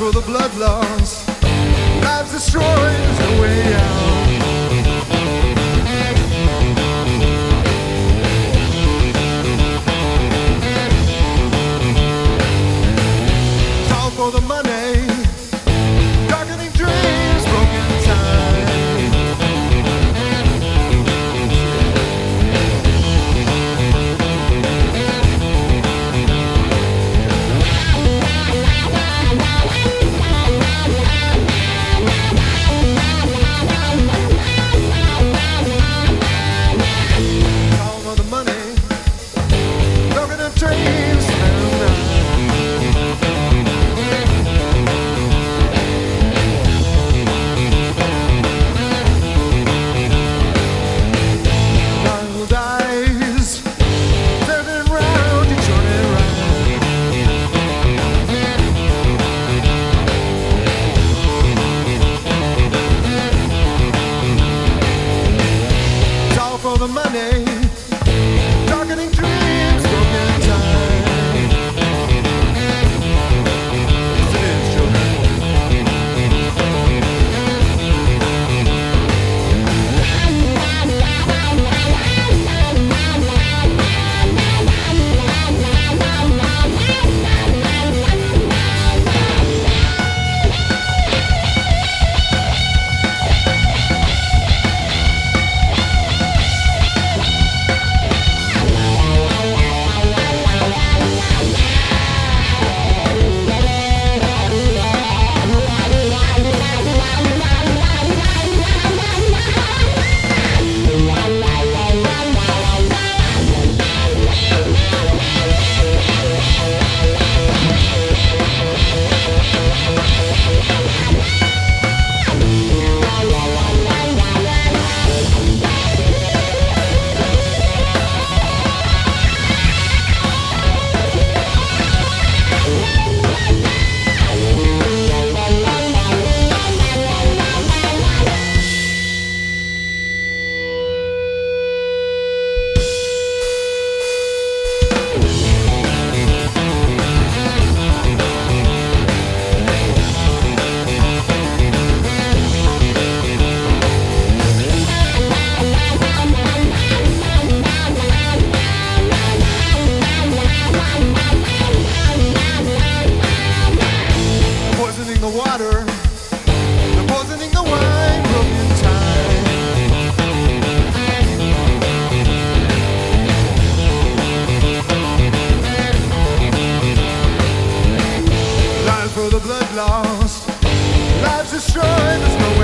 for the blood loss. Lives destroyed is the way out. It's for the money. lost. Life's destroyed, there's no